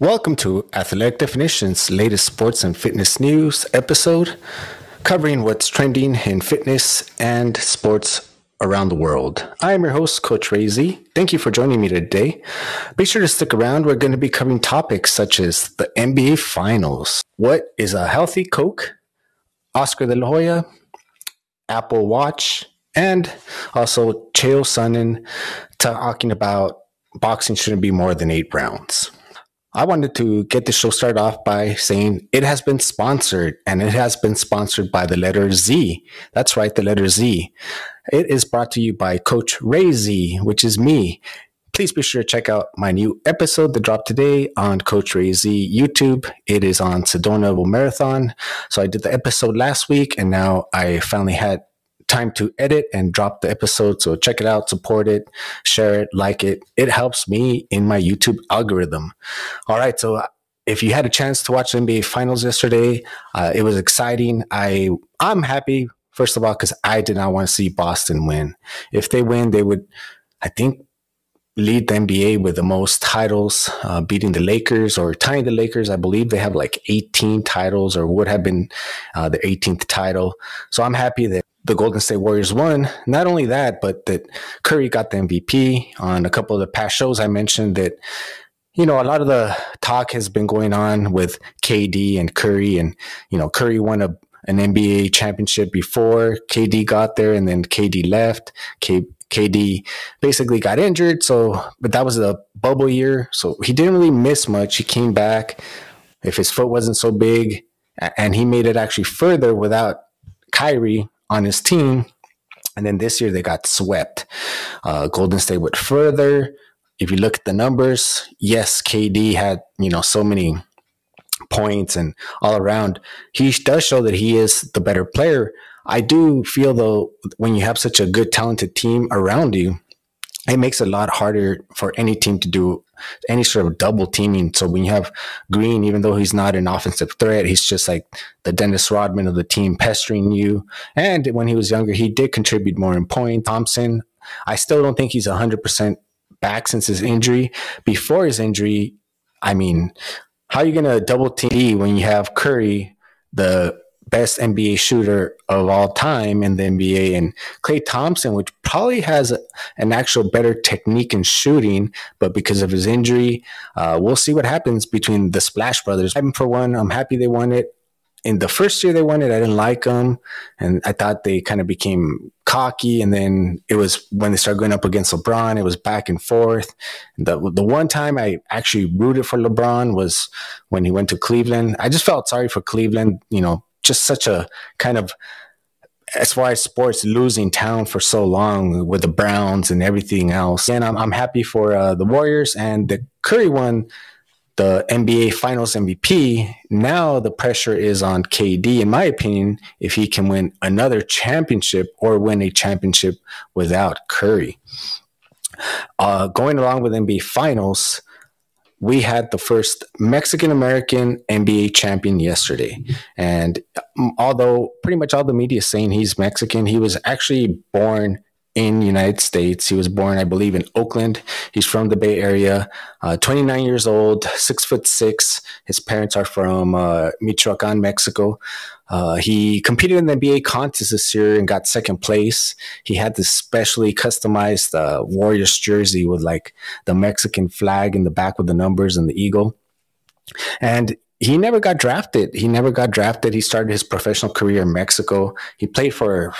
Welcome to Athletic Definitions latest sports and fitness news episode, covering what's trending in fitness and sports around the world. I am your host, Coach Ray Z. Thank you for joining me today. Be sure to stick around. We're going to be covering topics such as the NBA Finals. What is a healthy Coke? Oscar De La Hoya, Apple Watch, and also Chael Sonnen talking about boxing shouldn't be more than eight rounds. I wanted to get the show started off by saying it has been sponsored and it has been sponsored by the letter Z. That's right, the letter Z. It is brought to you by Coach Ray Z, which is me. Please be sure to check out my new episode that dropped today on Coach Ray Z YouTube. It is on Sedona Marathon. So I did the episode last week and now I finally had time to edit and drop the episode. So check it out, support it, share it, like it. It helps me in my YouTube algorithm. All right. So uh, if you had a chance to watch the NBA Finals yesterday, uh, it was exciting. I I'm happy first of all because I did not want to see Boston win. If they win, they would, I think, lead the NBA with the most titles, uh, beating the Lakers or tying the Lakers. I believe they have like 18 titles or would have been uh, the 18th title. So I'm happy that the Golden State Warriors won. Not only that, but that Curry got the MVP. On a couple of the past shows, I mentioned that, you know, a lot of the talk has been going on with KD and Curry, and, you know, Curry won a, an NBA championship before KD got there, and then KD left. K, KD basically got injured. So, but that was the bubble year. So he didn't really miss much. He came back. If his foot wasn't so big, and he made it actually further without Kyrie on his team. And then this year they got swept. Uh, Golden State went further. If you look at the numbers, yes, KD had, you know, so many points and all around. He does show that he is the better player. I do feel though, when you have such a good, talented team around you, it makes it a lot harder for any team to do any sort of double teaming. So when you have Green, even though he's not an offensive threat, he's just like the Dennis Rodman of the team pestering you. And when he was younger, he did contribute more in point. Thompson, I still don't think he's 100% back since his injury. Before his injury, I mean, how are you going to double team when you have Curry, the best NBA shooter of all time in the NBA, and Klay Thompson, which probably has an actual better technique in shooting, but because of his injury, uh, we'll see what happens between the Splash Brothers. I'm for one, I'm happy they won it. In the first year they won it, I didn't like them, and I thought they kind of became cocky. And then it was when they started going up against LeBron, it was back and forth. The the one time I actually rooted for LeBron was when he went to Cleveland. I just felt sorry for Cleveland, you know, just such a kind of as far as sports losing town for so long with the Browns and everything else. And I'm, I'm happy for uh, the Warriors and the Curry won the NBA Finals MVP. Now the pressure is on KD, in my opinion, if he can win another championship or win a championship without Curry. Uh, going along with NBA Finals, we had the first Mexican American NBA champion yesterday. And um, although pretty much all the media is saying he's Mexican, he was actually born in United States. He was born, I believe, in Oakland. He's from the Bay Area. Uh, 29 years old, six foot six. His parents are from uh, Michoacan, Mexico. Uh, he competed in the NBA contest this year and got second place. He had this specially customized uh, Warriors jersey with like the Mexican flag in the back with the numbers and the eagle. And he never got drafted. He never got drafted. He started his professional career in Mexico. He played for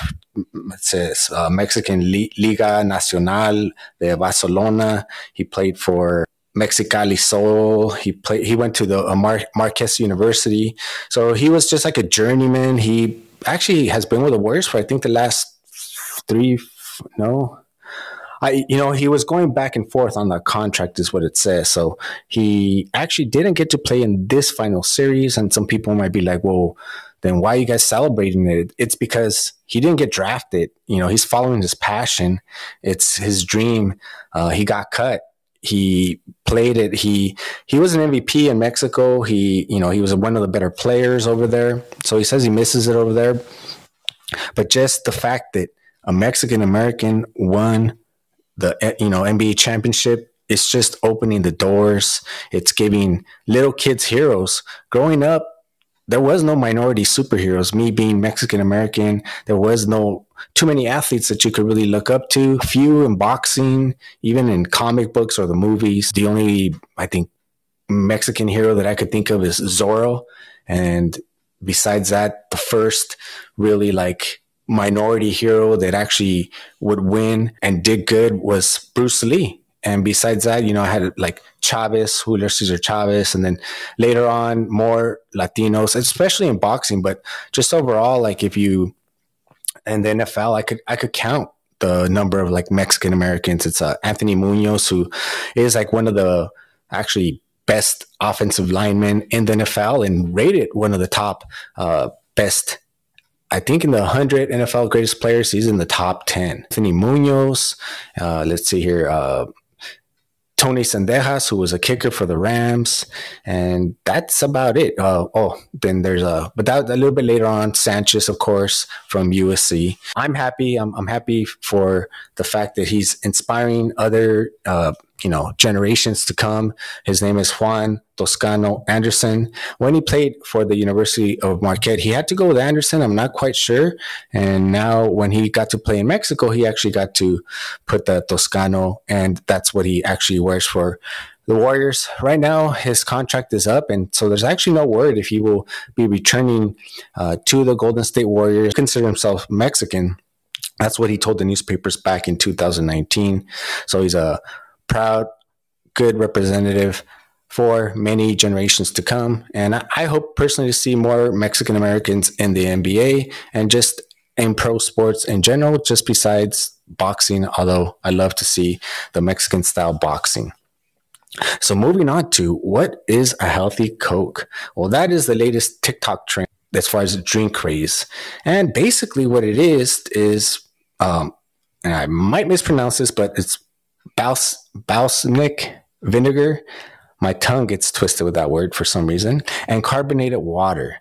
says uh, Mexican Liga Nacional de Baloncesto. He played for Mexicali Sol. He played. He went to the uh, Mar- Marquette University. So he was just like a journeyman. He actually has been with the Warriors for I think the last three. No, I, you know, he was going back and forth on the contract, is what it says. So he actually didn't get to play in this final series. And some people might be like, well, then why are you guys celebrating it? It's because he didn't get drafted. You know, he's following his passion. It's his dream. Uh, he got cut he played it. He he was an MVP in Mexico. He you know he was one of the better players over there. So he says he misses it over there. But just the fact that a Mexican American won the you know NBA championship it's just opening the doors. It's giving little kids heroes. Growing up, there was no minority superheroes. Me being Mexican American, there was no too many athletes that you could really look up to. Few in boxing, even in comic books or the movies. The only, I think, Mexican hero that I could think of is Zorro. And besides that, the first really like minority hero that actually would win and did good was Bruce Lee. And besides that, you know, I had like Chavez, Julio Cesar Chavez, and then later on more Latinos, especially in boxing, but just overall, like if you and the NFL, I could I could count the number of like Mexican Americans. It's uh, Anthony Munoz, who is like one of the actually best offensive linemen in the NFL and rated one of the top uh, best I think in the 100 NFL greatest players, he's in the top 10. Anthony Munoz, uh, let's see here, uh, Tony Zendejas, who was a kicker for the Rams, and that's about it. Uh, oh, then there's a, but that a little bit later on, Sanchez, of course, from USC. I'm happy. I'm, I'm happy for the fact that he's inspiring other uh, you know generations to come. His name is Juan Toscano Anderson. When he played for the University of Marquette, he had to go with Anderson. I'm not quite sure. And now when he got to play in Mexico, he actually got to put the Toscano, and that's what he actually wears for the Warriors. Right now, his contract is up, and so there's actually no word if he will be returning uh, to the Golden State Warriors. Consider himself Mexican. That's what he told the newspapers back in 2019. So he's a proud, good representative for many generations to come. And I, hope personally to see more Mexican Americans in the NBA and just in pro sports in general, just besides boxing, although I love to see the Mexican style boxing. So moving on to what is a healthy Coke? Well, that is the latest TikTok trend as far as drink craze. And basically what it is, is, um, and I might mispronounce this, but it's Bals- balsamic vinegar. My tongue gets twisted with that word for some reason. And carbonated water.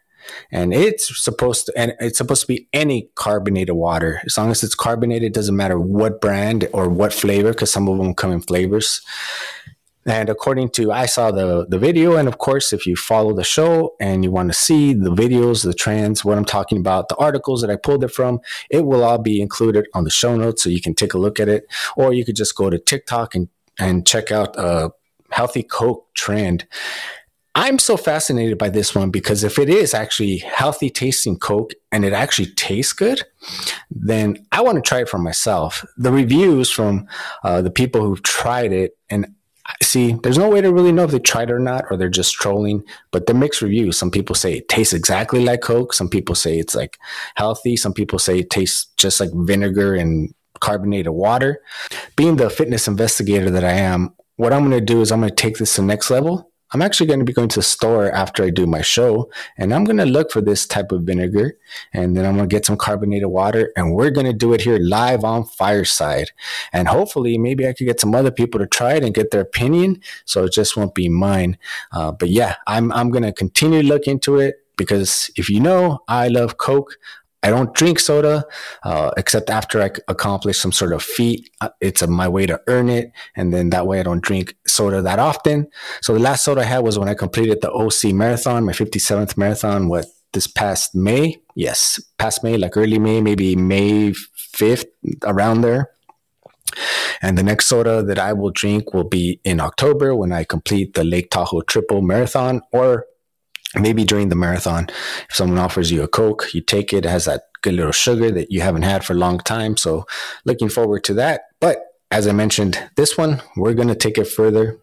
And it's supposed to, and it's supposed to be any carbonated water. As long as it's carbonated, it doesn't matter what brand or what flavor, because some of them come in flavors. And according to, I saw the, the video. And of course, if you follow the show and you want to see the videos, the trends, what I'm talking about, the articles that I pulled it from, it will all be included on the show notes. So you can take a look at it, or you could just go to TikTok and, and check out a healthy Coke trend. I'm so fascinated by this one because if it is actually healthy tasting Coke and it actually tastes good, then I want to try it for myself. The reviews from uh, the people who've tried it, and see, there's no way to really know if they tried it or not, or they're just trolling. But the mixed reviews, some people say it tastes exactly like Coke. Some people say it's like healthy. Some people say it tastes just like vinegar and carbonated water. Being the fitness investigator that I am, what I'm going to do is I'm going to take this to the next level I'm actually going to be going to the store after I do my show and I'm going to look for this type of vinegar and then I'm going to get some carbonated water and we're going to do it here live on Fireside. And hopefully, maybe I could get some other people to try it and get their opinion so it just won't be mine. Uh, but yeah, I'm, I'm going to continue to look into it because if you know, I love Coke. I don't drink soda uh, except after I accomplish some sort of feat. Uh, it's a, my way to earn it, and then that way I don't drink soda that often. So the last soda I had was when I completed the OC marathon, my 57th marathon. What this past May? Yes, past May, like early May, maybe May 5th, around there. And the next soda that I will drink will be in October when I complete the Lake Tahoe Triple Marathon, or maybe during the marathon, if someone offers you a Coke, you take it. It has that good little sugar that you haven't had for a long time. So looking forward to that. But as I mentioned, this one, we're going to take it further.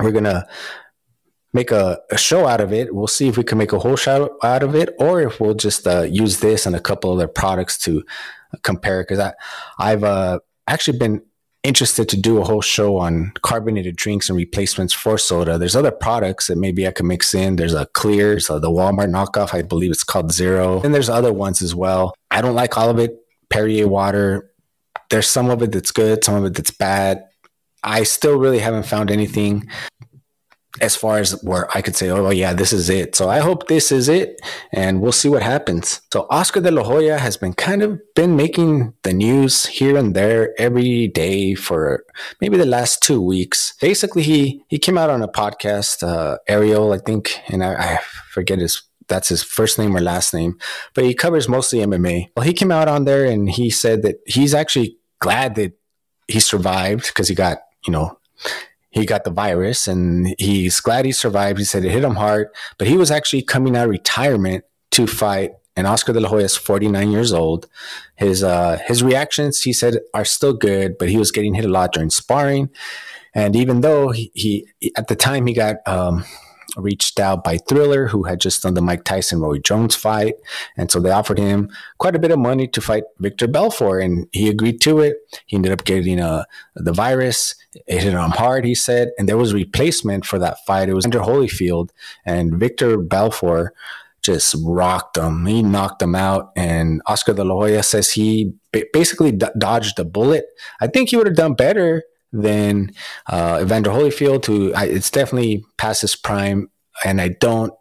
We're going to make a, a, show out of it. We'll see if we can make a whole show out of it or if we'll just uh, use this and a couple other products to compare. Because I've uh, actually been interested to do a whole show on carbonated drinks and replacements for soda. There's other products that maybe I can mix in. There's a clear, so the Walmart knockoff, I believe it's called Zero. And there's other ones as well. I don't like all of it. Perrier water. There's some of it that's good, some of it that's bad. I still really haven't found anything as far as where I could say, oh, yeah, this is it. So I hope this is it and we'll see what happens. So Oscar de la Hoya has been kind of been making the news here and there every day for maybe the last two weeks. Basically, he, he came out on a podcast, uh, Ariel, I think, and I, I forget his that's his first name or last name, but he covers mostly MMA. Well, he came out on there and he said that he's actually glad that he survived because he got, you know, he got the virus and he's glad he survived. He said it hit him hard, but he was actually coming out of retirement to fight. And Oscar de la Hoya is 49 years old. His uh, his reactions, he said, are still good, but he was getting hit a lot during sparring. And even though he, he at the time he got um, reached out by Triller, who had just done the Mike Tyson Roy Jones fight. And so they offered him quite a bit of money to fight Victor Belfort, and he agreed to it. He ended up getting uh, the virus. It hit him hard, he said. And there was replacement for that fight. It was Evander Holyfield, and Victor Belfort just rocked him. He knocked him out. And Oscar de la Hoya says he basically dodged a bullet. I think he would have done better than uh, Evander Holyfield, who I, it's definitely past his prime, and I don't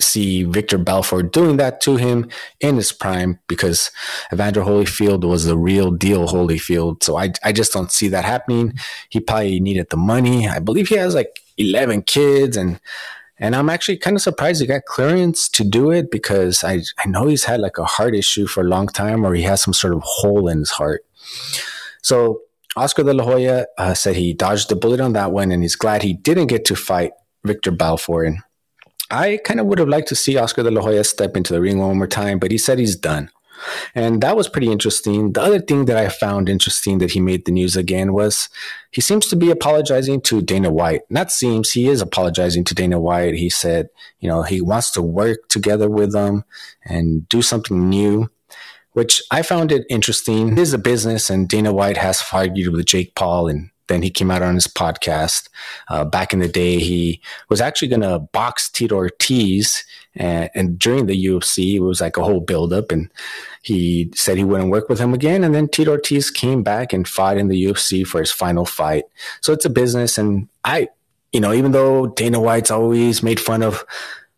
see Victor Belfort doing that to him in his prime because Evander Holyfield was the real deal Holyfield. So I, I just don't see that happening. He probably needed the money. I believe he has like 11 kids and and I'm actually kind of surprised he got clearance to do it because I, I know he's had like a heart issue for a long time or he has some sort of hole in his heart. So Oscar de la Hoya uh, said he dodged the bullet on that one, and he's glad he didn't get to fight Victor. And I kind of would have liked to see Oscar de la Hoya step into the ring one more time, but he said he's done. And that was pretty interesting. The other thing that I found interesting that he made the news again was he seems to be apologizing to Dana White. Not seems, he is apologizing to Dana White. He said, you know, he wants to work together with them and do something new which I found it interesting. It is a business, and Dana White has argued with Jake Paul, and then he came out on his podcast. Uh, back in the day, he was actually going to box Tito Ortiz, and, and, during the UFC, it was like a whole buildup, and he said he wouldn't work with him again. And then Tito Ortiz came back and fought in the UFC for his final fight. So it's a business, and I, you know, even though Dana White's always made fun of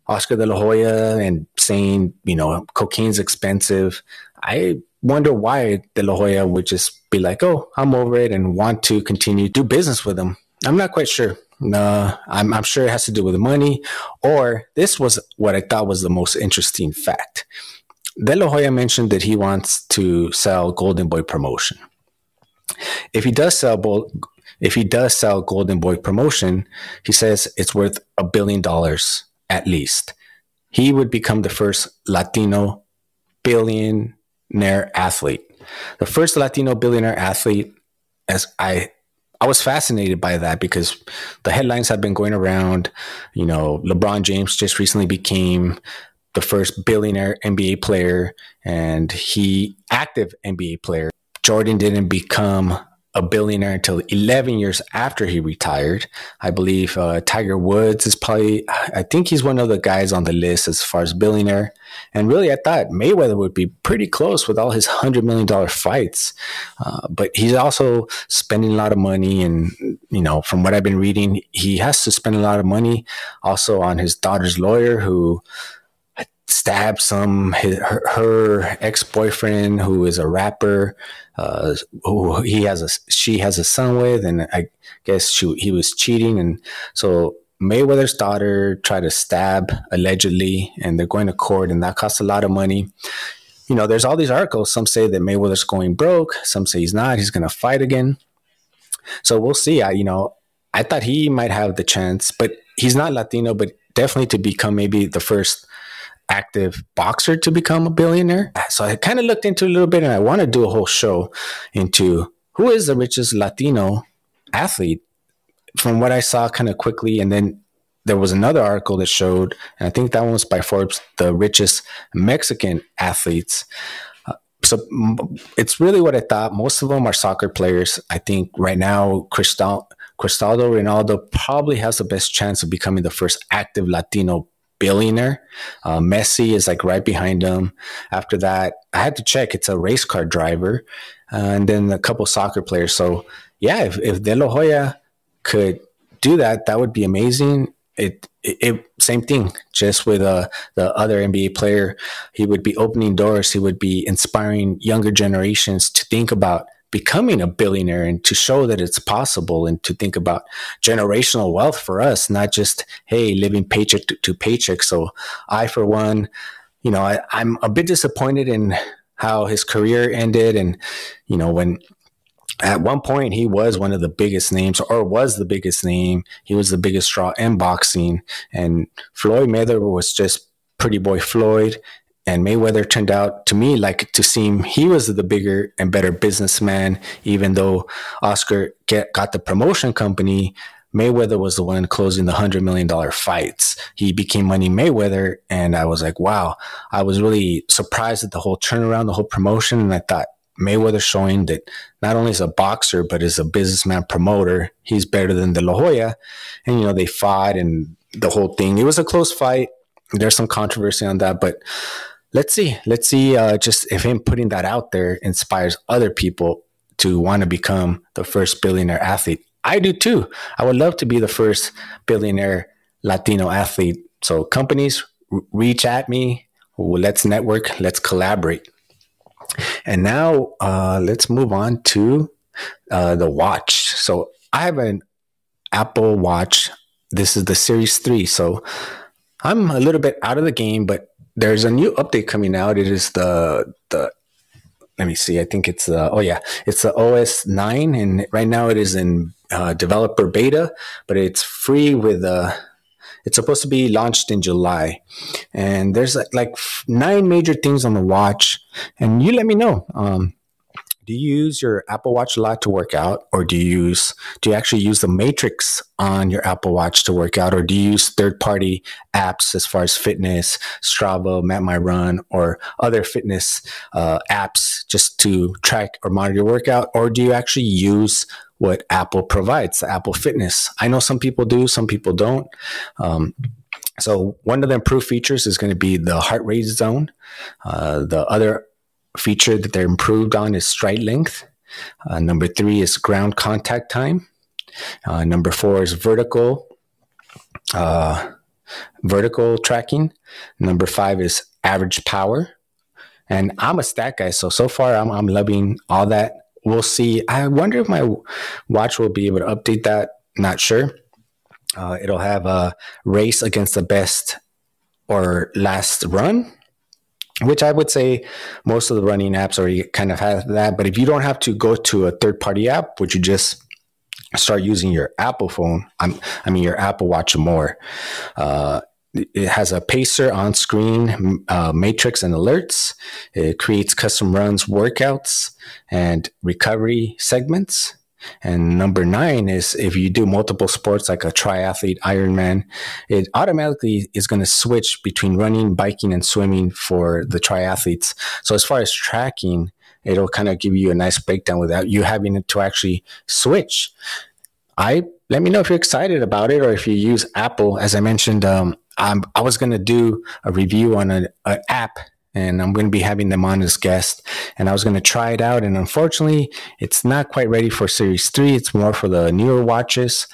Oscar de la Hoya and saying, you know, cocaine's expensive. I wonder why De La Hoya would just be like, "Oh, I'm over it," and want to continue do business with him. I'm not quite sure. No, I'm, I'm sure it has to do with the money, or this was what I thought was the most interesting fact. De La Hoya mentioned that he wants to sell Golden Boy promotion. If he does sell, if he does sell Golden Boy promotion, he says it's worth a billion dollars at least. He would become the first Latino billion billionaire athlete. The first Latino billionaire athlete, as I I was fascinated by that because the headlines have been going around. You know, LeBron James just recently became the first billionaire NBA player and he active NBA player. Jordan didn't become a billionaire until 11 years after he retired. I believe uh, Tiger Woods is probably, I think he's one of the guys on the list as far as billionaire. And really, I thought Mayweather would be pretty close with all his $100 million fights. Uh, but he's also spending a lot of money. And, you know, from what I've been reading, he has to spend a lot of money also on his daughter's lawyer who stabbed some his, her, her ex-boyfriend who is a rapper uh, who he has a she has a son with and i guess she, he was cheating. And so mayweather's daughter tried to stab allegedly and they're going to court and that costs a lot of money. You know there's all these articles. Some say that mayweather's going broke. Some say he's not. He's going to fight again. So we'll see. I you know i thought he might have the chance but he's not latino but definitely to become maybe the first active boxer to become a billionaire. So I kind of looked into a little bit and I want to do a whole show into who is the richest Latino athlete from what I saw kind of quickly. And then there was another article that showed, and I think that one was by Forbes, the richest Mexican athletes. Uh, so it's really what I thought. Most of them are soccer players. I think right now, Cristal, Cristaldo Ronaldo probably has the best chance of becoming the first active Latino billionaire. Uh, Messi is like right behind him. After that, I had to check. It's a race car driver, uh, and then a couple soccer players. So yeah, if, if De La Hoya could do that, that would be amazing. it, it, it, same thing just with uh, the other nba player he would be opening doors he would be inspiring younger generations to think about becoming a billionaire and to show that it's possible and to think about generational wealth for us not just hey living paycheck to, to paycheck. So i for one you know I, i'm a bit disappointed in how his career ended. And you know when at one point he was one of the biggest names or was the biggest name he was the biggest draw in boxing. And floyd mayweather was just pretty boy floyd and mayweather turned out to me like to seem he was the bigger and better businessman even though oscar get, got the promotion company mayweather was the one closing the $100 million fights he became money mayweather and i was like wow i was really surprised at the whole turnaround the whole promotion and i thought Mayweather showing that not only is a boxer but is a businessman promoter. He's better than De La Hoya, and you know they fought and the whole thing. It was a close fight. There's some controversy on that, but let's see. Let's see. Uh, just if him putting that out there inspires other people to want to become the first billionaire athlete. I do too. I would love to be the first billionaire Latino athlete. So companies reach at me. Let's network. Let's collaborate. And now uh, let's move on to uh, the watch. So I have an Apple Watch. This is the Series 3. So I'm a little bit out of the game, but there's a new update coming out. It is the the let me see. I think it's uh, oh yeah, it's the OS nine, and right now it is in uh, developer beta, but it's free with uh, it's supposed to be launched in July, and there's like nine major things on the watch. And you let me know. Um, do you use your Apple Watch a lot to work out, or do you use do you actually use the metrics on your Apple Watch to work out, or do you use third party apps as far as fitness, Strava, Map My Run, or other fitness uh, apps just to track or monitor your workout, or do you actually use what Apple provides, Apple Fitness. I know some people do, some people don't. Um, so one of the improved features is going to be the heart rate zone. Uh, the other feature that they're improved on is stride length. Uh, number three is ground contact time. Uh, number four is vertical uh, vertical tracking. Number five is average power. And I'm a stat guy, so so far I'm, I'm loving all that we'll see. I wonder if my watch will be able to update that. Not sure. Uh, it'll have a race against the best or last run, which I would say most of the running apps already kind of have that. But if you don't have to go to a third party app, would you just start using your Apple phone? I'm, I mean, your Apple Watch more. Uh, it has a pacer on screen uh, metrics and alerts. It creates custom runs, workouts, and recovery segments. And number nine is if you do multiple sports like a triathlete, Ironman, it automatically is going to switch between running, biking, and swimming for the triathletes. So as far as tracking, it'll kind of give you a nice breakdown without you having to actually switch. I let me know if you're excited about it or if you use Apple. As I mentioned, um, I was going to do a review on an app and I'm going to be having them on as guests. And I was going to try it out. And unfortunately, it's not quite ready for Series 3. It's more for the newer watches.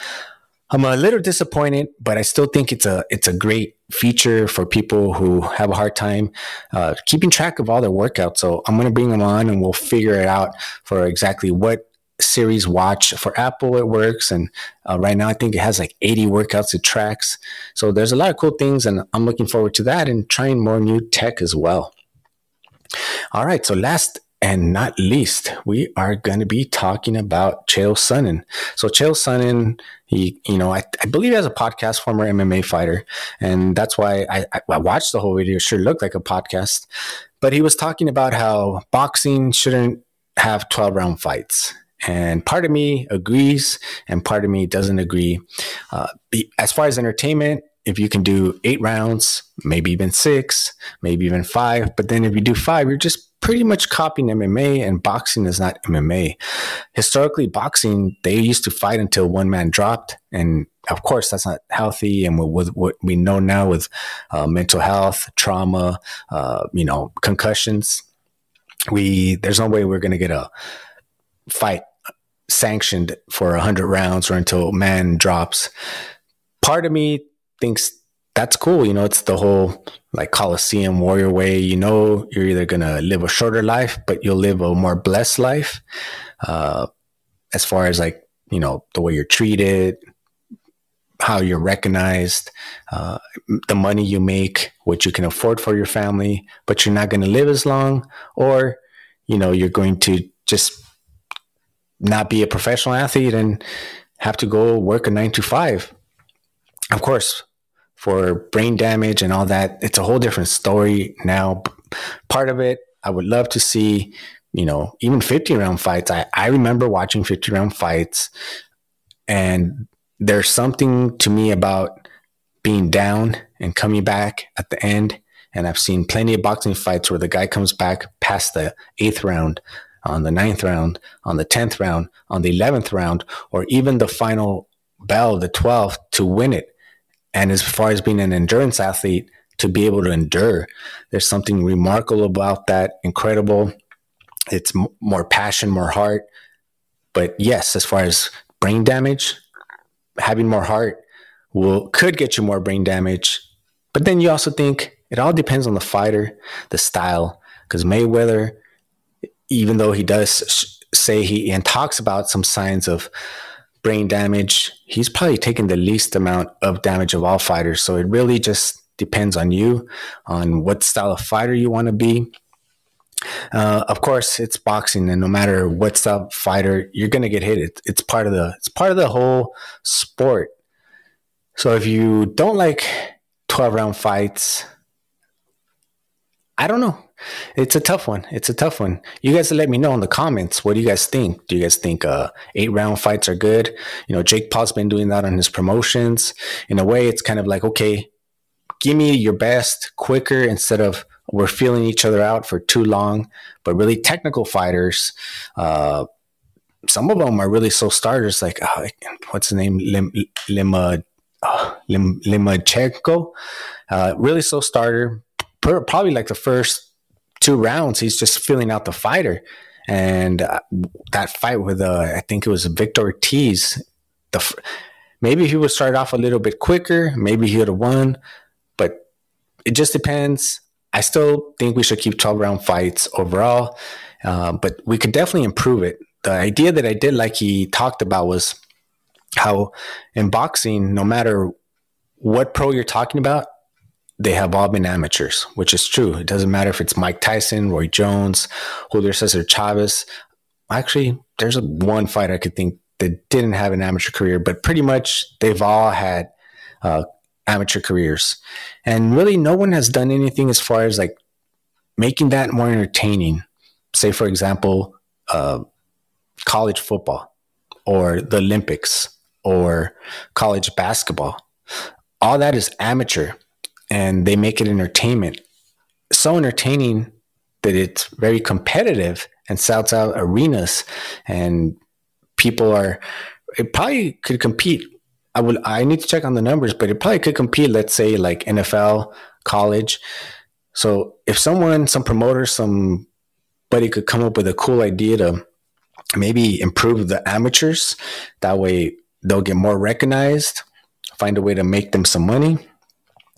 I'm a little disappointed, but I still think it's a it's a great feature for people who have a hard time uh, keeping track of all their workouts. So I'm going to bring them on, and we'll figure it out for exactly what series watch for apple it works and uh, right now i think it has like 80 workouts it tracks so there's a lot of cool things and i'm looking forward to that and trying more new tech as well all right so last and not least, we are going to be talking about Chael Sonnen. So Chael Sonnen, he, you know, I, I believe he has a podcast, former MMA fighter, and that's why I, I watched the whole video. It sure looked like a podcast, but he was talking about how boxing shouldn't have 12 round fights. And part of me agrees, and part of me doesn't agree. Uh, as far as entertainment, if you can do eight rounds, maybe even six, maybe even five, but then if you do five, you're just pretty much copying MMA, and boxing is not MMA. Historically, boxing, they used to fight until one man dropped. And of course, that's not healthy. And with what we know now with uh, mental health, trauma, uh, you know, concussions, we there's no way we're going to get a fight sanctioned for 100 rounds or until man drops. Part of me thinks that's cool. You know, it's the whole like Coliseum warrior way. You know, you're either going to live a shorter life, but you'll live a more blessed life. Uh, as far as like, you know, the way you're treated, how you're recognized, uh, the money you make, what you can afford for your family, but you're not going to live as long, or, you know, you're going to just not be a professional athlete and have to go work a nine to five. Of course, for brain damage and all that, it's a whole different story now. Part of it, I would love to see, you know, even 50 round fights. I, I remember watching 50 round fights, and there's something to me about being down and coming back at the end. And I've seen plenty of boxing fights where the guy comes back past the eighth round, on the ninth round, on the 10th round, on the 11th round, or even the final bell, the 12th, to win it. And as far as being an endurance athlete, to be able to endure, there's something remarkable about that, incredible. It's m- more passion, more heart. But yes, as far as brain damage, having more heart will could get you more brain damage. But then you also think it all depends on the fighter, the style. Because Mayweather, even though he does say he and talks about some signs of brain damage, he's probably taking the least amount of damage of all fighters. So it really just depends on you, on what style of fighter you want to be. Uh, of course, it's boxing, and no matter what style of fighter, you're gonna get hit. It, it's part of the it's part of the whole sport. So if you don't like twelve round fights, I don't know. It's a tough one. It's a tough one. You guys let me know in the comments. What do you guys think? Do you guys think uh, eight round fights are good? You know, Jake Paul's been doing that on his promotions. In a way, it's kind of like, okay, give me your best quicker instead of we're feeling each other out for too long. But really, technical fighters, uh, some of them are really slow starters. Like, uh, what's the name? Lim, Lima, uh, Lim, Limachenko. Uh, really slow starter. Probably like the first two rounds, he's just filling out the fighter. And uh, that fight with, uh, I think it was Victor Ortiz, the maybe he would start off a little bit quicker, maybe he would have won, but it just depends. I still think we should keep 12 round fights overall, uh, but we could definitely improve it. The idea that I did like he talked about was how in boxing, no matter what pro you're talking about, they have all been amateurs, which is true. It doesn't matter if it's Mike Tyson, Roy Jones, Julio Cesar Chavez. Actually, there's one fight I could think that didn't have an amateur career, but pretty much they've all had uh, amateur careers. And really, no one has done anything as far as like making that more entertaining. Say, for example, uh, college football or the Olympics or college basketball. All that is amateur and they make it entertainment. So entertaining that it's very competitive and sells out arenas and people are it probably could compete. I would I need to check on the numbers, but it probably could compete, let's say like NFL, college. So if someone, some promoter, somebody could come up with a cool idea to maybe improve the amateurs, that way they'll get more recognized, find a way to make them some money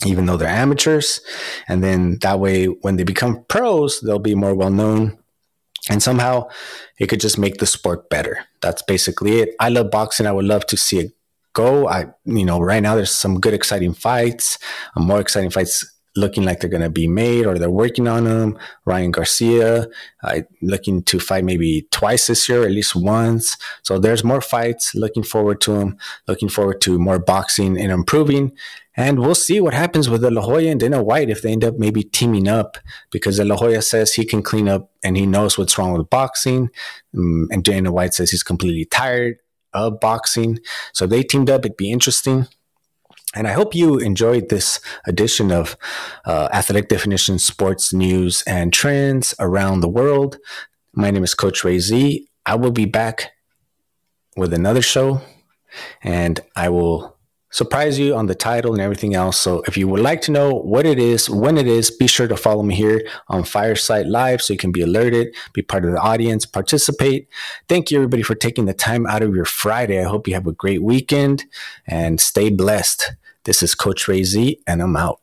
even though they're amateurs. And then that way, when they become pros, they'll be more well known. And somehow it could just make the sport better. That's basically it. I love boxing. I would love to see it go. I, you know, right now there's some good, exciting fights, more exciting fights looking like they're going to be made or they're working on them. Ryan Garcia, uh, looking to fight maybe twice this year, at least once. So there's more fights. Looking forward to them. Looking forward to more boxing and improving. And we'll see what happens with the La and Dana White if they end up maybe teaming up because the La says he can clean up and he knows what's wrong with boxing. Um, and Dana White says he's completely tired of boxing. So they teamed up. It'd be interesting. And I hope you enjoyed this edition of uh, Athletic Definition Sports News and Trends around the world. My name is Coach Ray Z. I will be back with another show and I will surprise you on the title and everything else. So if you would like to know what it is, when it is, be sure to follow me here on Fireside Live so you can be alerted, be part of the audience, participate. Thank you everybody for taking the time out of your Friday. I hope you have a great weekend and stay blessed. This is Coach Ray Z, and I'm out.